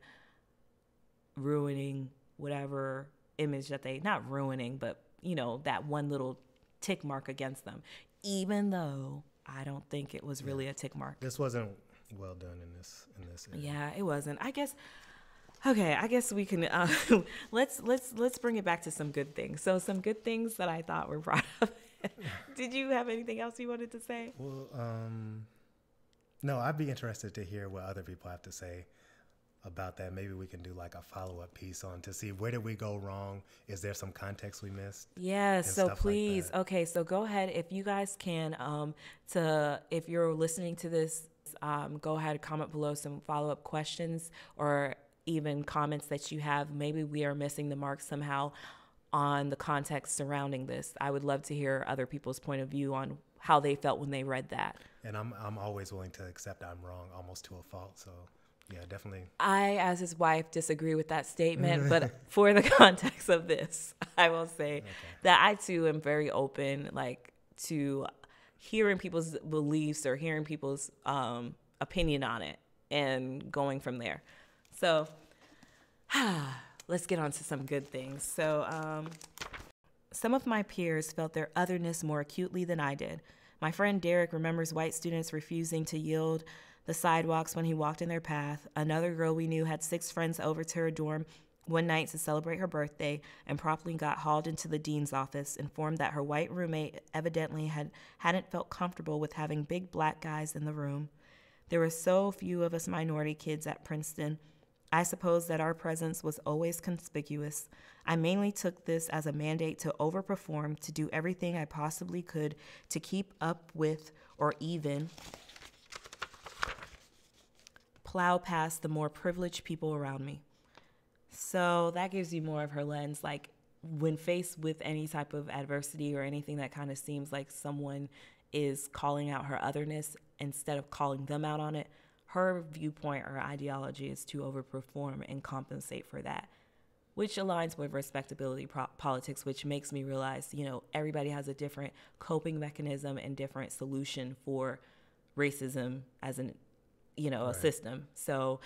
ruining whatever image that they not ruining, but you know that one little tick mark against them. Even though I don't think it was really a tick mark. This wasn't well done in this in this. area. Yeah, it wasn't. I guess. Okay, I guess we can uh, [LAUGHS] let's let's let's bring it back to some good things. So some good things that I thought were brought up. [LAUGHS] Did you have anything else you wanted to say? Well, um, no, I'd be interested to hear what other people have to say about that. Maybe we can do like a follow up piece on to see where did we go wrong? Is there some context we missed? Yeah, so stuff like please, okay, so go ahead if you guys can um to if you're listening to this um go ahead comment below some follow-up questions or even comments that you have. Maybe we are missing the mark somehow on the context surrounding this. I would love to hear other people's point of view on how they felt when they read that. And I'm I'm always willing to accept I'm wrong, almost to a fault. So Yeah, definitely. I, as his wife, disagree with that statement, [LAUGHS] but for the context of this, [LAUGHS] I will say okay. that I too am very open, like to hearing people's beliefs or hearing people's um, opinion on it and going from there. So, [SIGHS] let's get on to some good things. So, um, some of my peers felt their otherness more acutely than I did. My friend Derek remembers white students refusing to yield the sidewalks when he walked in their path. Another girl we knew had six friends over to her dorm one night to celebrate her birthday and promptly got hauled into the dean's office, informed that her white roommate evidently had, hadn't felt comfortable with having big black guys in the room. There were so few of us minority kids at Princeton. I suppose that our presence was always conspicuous. I mainly took this as a mandate to overperform, to do everything I possibly could to keep up with or even plow past the more privileged people around me. So that gives you more of her lens. Like when faced with any type of adversity or anything that kind of seems like someone is calling out her otherness instead of calling them out on it, her viewpoint or ideology is to overperform and compensate for that, which aligns with respectability politics, which makes me realize, you know, everybody has a different coping mechanism and different solution for racism as an you know, right. a system. So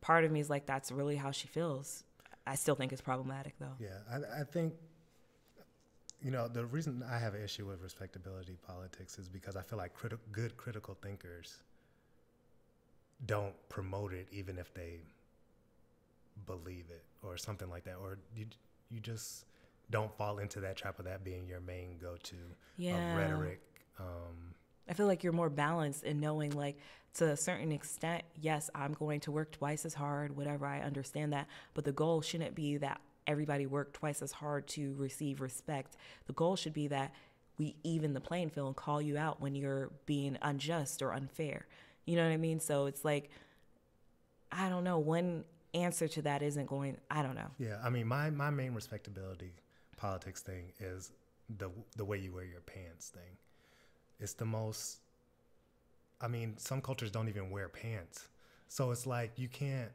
part of me is like, that's really how she feels. I still think it's problematic though. Yeah, I, I think, you know, the reason I have an issue with respectability politics is because I feel like criti- good critical thinkers don't promote it even if they believe it or something like that, or you you just don't fall into that trap of that being your main go-to yeah. of rhetoric. Um, I feel like you're more balanced in knowing like to a certain extent, yes, I'm going to work twice as hard, whatever, I understand that. But the goal shouldn't be that everybody work twice as hard to receive respect. The goal should be that we even the playing field and call you out when you're being unjust or unfair. You know what I mean? So it's like, I don't know, one answer to that isn't going, I don't know. Yeah, I mean, my, my main respectability politics thing is the, the way you wear your pants thing. It's the most I mean, some cultures don't even wear pants. So it's like you can't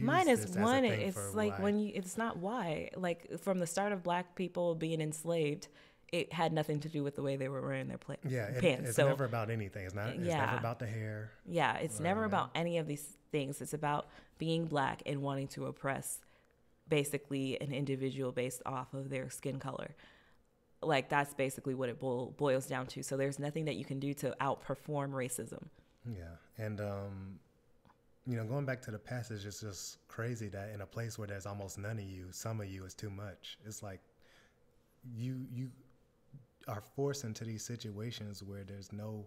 Mine is one. It's like why. when you. It's not why. Like from the start of black people being enslaved, it had nothing to do with the way they were wearing their pla- yeah, it, pants. It's so, never about anything. It's not. It's yeah. never about the hair. Yeah, it's never about any of these things. It's about being black and wanting to oppress, basically, an individual based off of their skin color like that's basically what it boil, boils down to. So there's nothing that you can do to outperform racism. Yeah, and um, you know, going back to the passage, it's just crazy that in a place where there's almost none of you, some of you is too much. It's like you you are forced into these situations where there's no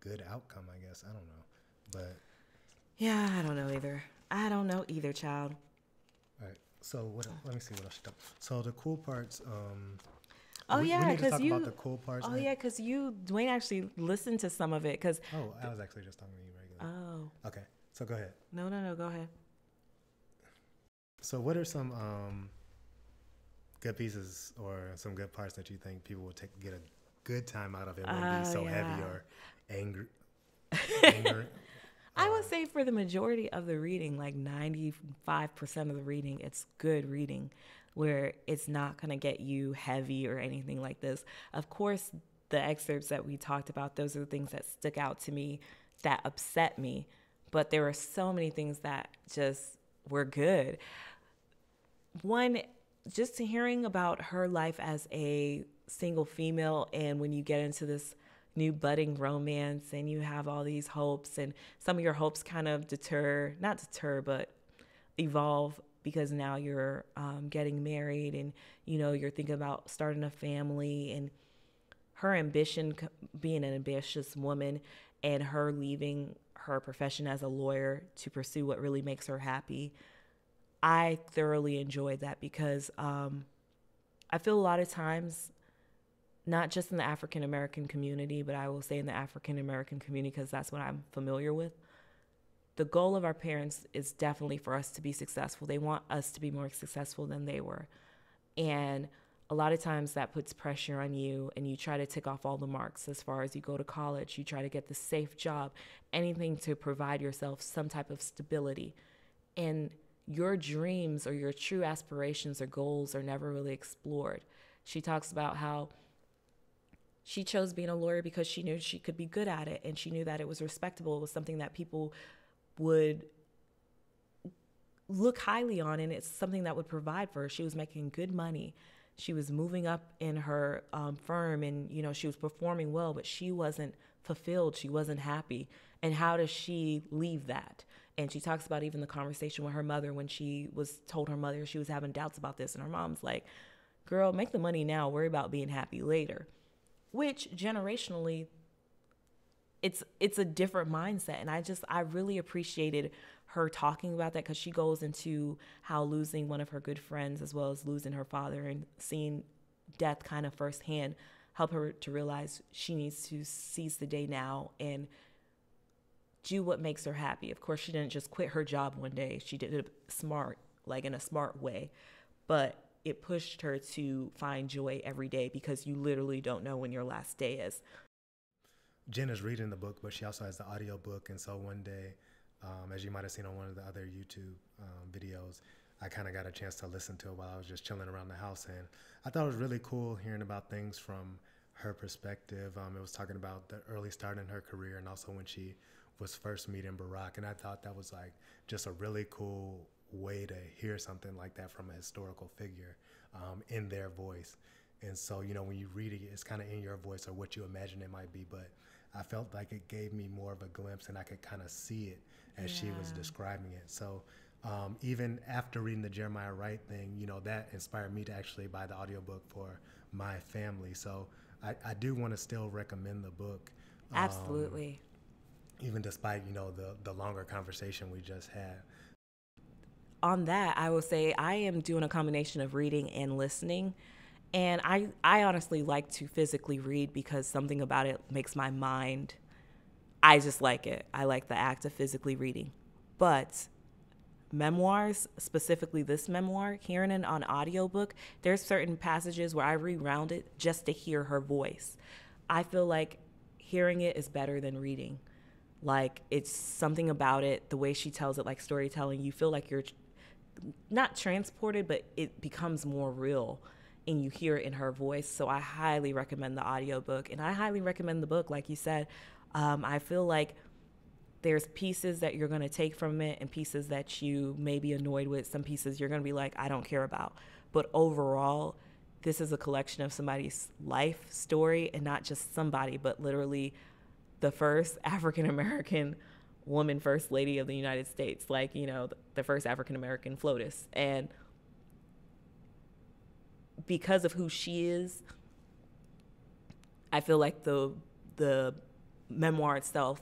good outcome. I guess I don't know, but yeah, I don't know either. I don't know either, child. So what? Let me see what else. So the cool parts. Um, oh we, yeah, because you. the cool parts. Oh yeah, because you Dwayne actually listened to some of it. Because oh, I was actually just talking to you regularly. Oh. Okay, so go ahead. No, no, no. Go ahead. So what are some um, good pieces or some good parts that you think people will take get a good time out of it? Won't be so yeah. heavy or angry. [LAUGHS] angry I would say for the majority of the reading, like 95% of the reading, it's good reading where it's not going to get you heavy or anything like this. Of course, the excerpts that we talked about, those are the things that stuck out to me that upset me. But there were so many things that just were good. One, just hearing about her life as a single female, and when you get into this new budding romance and you have all these hopes and some of your hopes kind of deter not deter but evolve because now you're um, getting married and you know you're thinking about starting a family and her ambition being an ambitious woman and her leaving her profession as a lawyer to pursue what really makes her happy i thoroughly enjoyed that because um, i feel a lot of times not just in the African American community, but I will say in the African American community because that's what I'm familiar with. The goal of our parents is definitely for us to be successful. They want us to be more successful than they were. And a lot of times that puts pressure on you and you try to tick off all the marks as far as you go to college you try to get the safe job anything to provide yourself some type of stability and your dreams or your true aspirations or goals are never really explored she talks about how she chose being a lawyer because she knew she could be good at it and she knew that it was respectable. It was something that people would look highly on and it's something that would provide for her. She was making good money. She was moving up in her um, firm and you know she was performing well but she wasn't fulfilled. She wasn't happy. And how does she leave that? And she talks about even the conversation with her mother when she was told her mother she was having doubts about this and her mom's like girl make the money now. Worry about being happy later which generationally it's it's a different mindset and i just i really appreciated her talking about that because she goes into how losing one of her good friends as well as losing her father and seeing death kind of firsthand help her to realize she needs to seize the day now and do what makes her happy. Of course, she didn't just quit her job one day. She did it smart, like in a smart way. But it pushed her to find joy every day because you literally don't know when your last day is. Jen is reading the book, but she also has the audio book. And so one day um, as you might have seen on one of the other YouTube um, videos, I kind of got a chance to listen to it while I was just chilling around the house. And I thought it was really cool hearing about things from her perspective. Um, it was talking about the early start in her career and also when she was first meeting Barack. And I thought that was like just a really cool way to hear something like that from a historical figure um, in their voice. And so, you know, when you read it, it's kind of in your voice or what you imagine it might be. But I felt like it gave me more of a glimpse and I could kind of see it as yeah. she was describing it. So um, even after reading the Jeremiah Wright thing, you know, that inspired me to actually buy the audiobook for my family. So I, I do want to still recommend the book. Um, Absolutely. Um, even despite, you know, the, the longer conversation we just had. On that, I will say I am doing a combination of reading and listening. And I, I honestly like to physically read because something about it makes my mind, I just like it. I like the act of physically reading. But memoirs, specifically this memoir, hearing it on audiobook, there's certain passages where I rewound it just to hear her voice. I feel like hearing it is better than reading. Like it's something about it, the way she tells it, like storytelling, you feel like you're not transported, but it becomes more real and you hear it in her voice. So I highly recommend the audiobook and I highly recommend the book. Like you said, um, I feel like there's pieces that you're going to take from it and pieces that you may be annoyed with. Some pieces you're going to be like, I don't care about. But overall, this is a collection of somebody's life story and not just somebody, but literally the first [LAUGHS] African American woman first lady of the United States, like, you know, the first African American FLOTUS. And because of who she is, I feel like the the memoir itself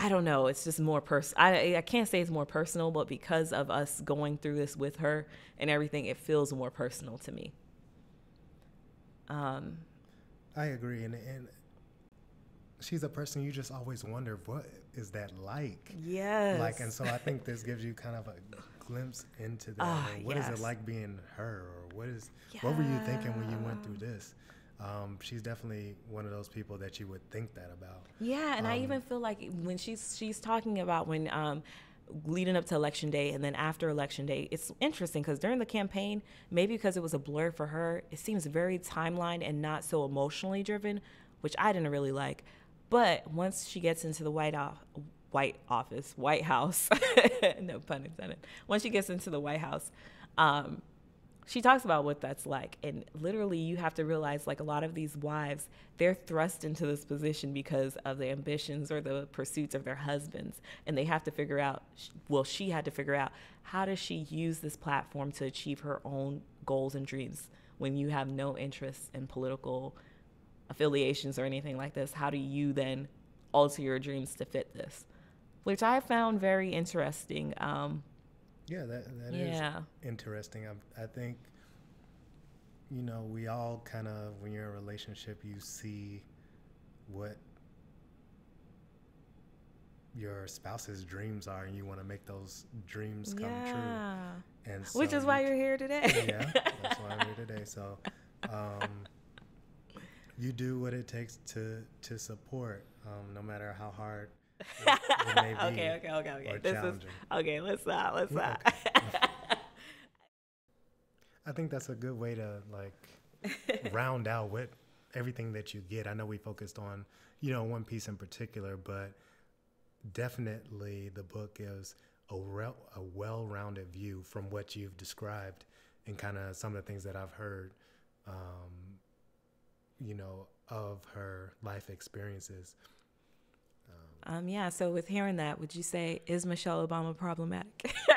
I don't know. It's just more personal. I I can't say it's more personal, but because of us going through this with her and everything, it feels more personal to me. Um, I agree, and and she's a person you just always wonder what is that like. Yes. Like, and so I think this gives you kind of a glimpse into that. Uh, what yes. is it like being her, or what is yeah. what were you thinking when you went through this? Um, she's definitely one of those people that you would think that about. Yeah, and um, I even feel like when she's she's talking about when um, leading up to election day and then after election day, it's interesting because during the campaign, maybe because it was a blur for her, it seems very timeline and not so emotionally driven, which I didn't really like. But once she gets into the White House, White Office, White House, [LAUGHS] no pun intended. Once she gets into the White House, um, she talks about what that's like. And literally, you have to realize like a lot of these wives, they're thrust into this position because of the ambitions or the pursuits of their husbands. And they have to figure out, well, she had to figure out how does she use this platform to achieve her own goals and dreams when you have no interest in political affiliations or anything like this. How do you then alter your dreams to fit this? Which I found very interesting. Um, yeah, that, that yeah. is interesting. I, I think, you know, we all kind of, when you're in a relationship, you see what your spouse's dreams are, and you want to make those dreams come yeah. true. And Which is why you you're here today. yeah, that's why I'm here today. [LAUGHS] So, um, you do what it takes to to support, um, no matter how hard [LAUGHS] it, it may be. okay, okay, okay, okay. or This is challenging. okay. Let's not. Let's Yeah, not. I think that's a good way to like [LAUGHS] round out what everything that you get. I know we focused on you know one piece in particular, but definitely the book gives a, rel- a well-rounded view from what you've described and kind of some of the things that I've heard, um, you know, of her life experiences. um, yeah. So with hearing that, would you say is Michelle Obama problematic? [LAUGHS]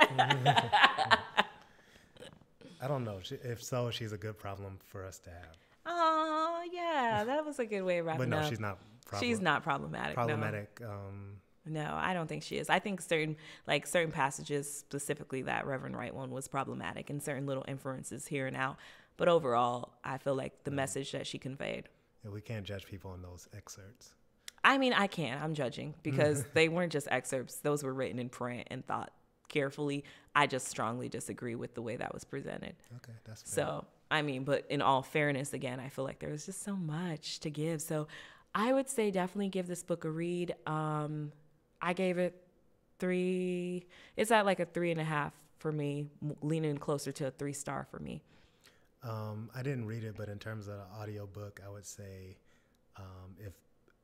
I don't know if so. She's a good problem for us to have, oh yeah, that was a good way of wrapping but no, up. she's not. Problem- She's not problematic. no. problematic. Um, No, I don't think she is. I think certain like certain passages, specifically that Reverend Wright one, was problematic, and certain little inferences here and out. But overall, I feel like the message that she conveyed. Yeah, we can't judge people on those excerpts. I mean, I can't. I'm judging [LAUGHS] because they weren't just excerpts; those were written in print and thought carefully. I just strongly disagree with the way that was presented. Okay, that's fair. So, I mean, but in all fairness, again, I feel like there was just so much to give. So, I would say definitely give this book a read. Um, I gave it three. It's at like a three and a half for me, leaning closer to a three star for me. Um, I didn't read it, but in terms of the audiobook, I would say um, if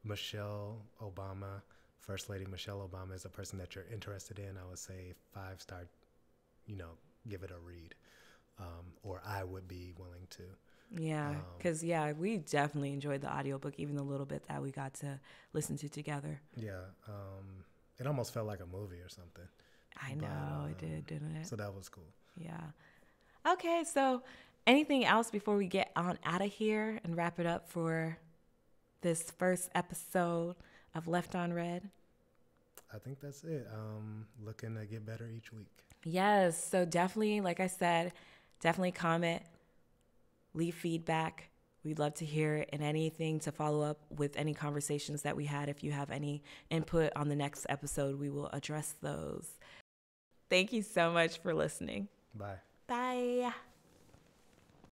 Michelle Obama, First Lady Michelle Obama, is a person that you're interested in, I would say five star, you know, give it a read. Um, or I would be willing to. Yeah, Um, because yeah, we definitely enjoyed the audiobook, even the little bit that we got to listen to together. Yeah, um, it almost felt like a movie or something. I But, know it uh, did, didn't it? So that was cool. Yeah. Okay, so anything else before we get on out of here and wrap it up for this first episode of Left on Red? I think that's it. Um, looking to get better each week. Yes, so definitely, like I said, definitely comment, leave feedback. We'd love to hear it and anything to follow up with any conversations that we had. If you have any input on the next episode, we will address those. Thank you so much for listening. Bye. Bye.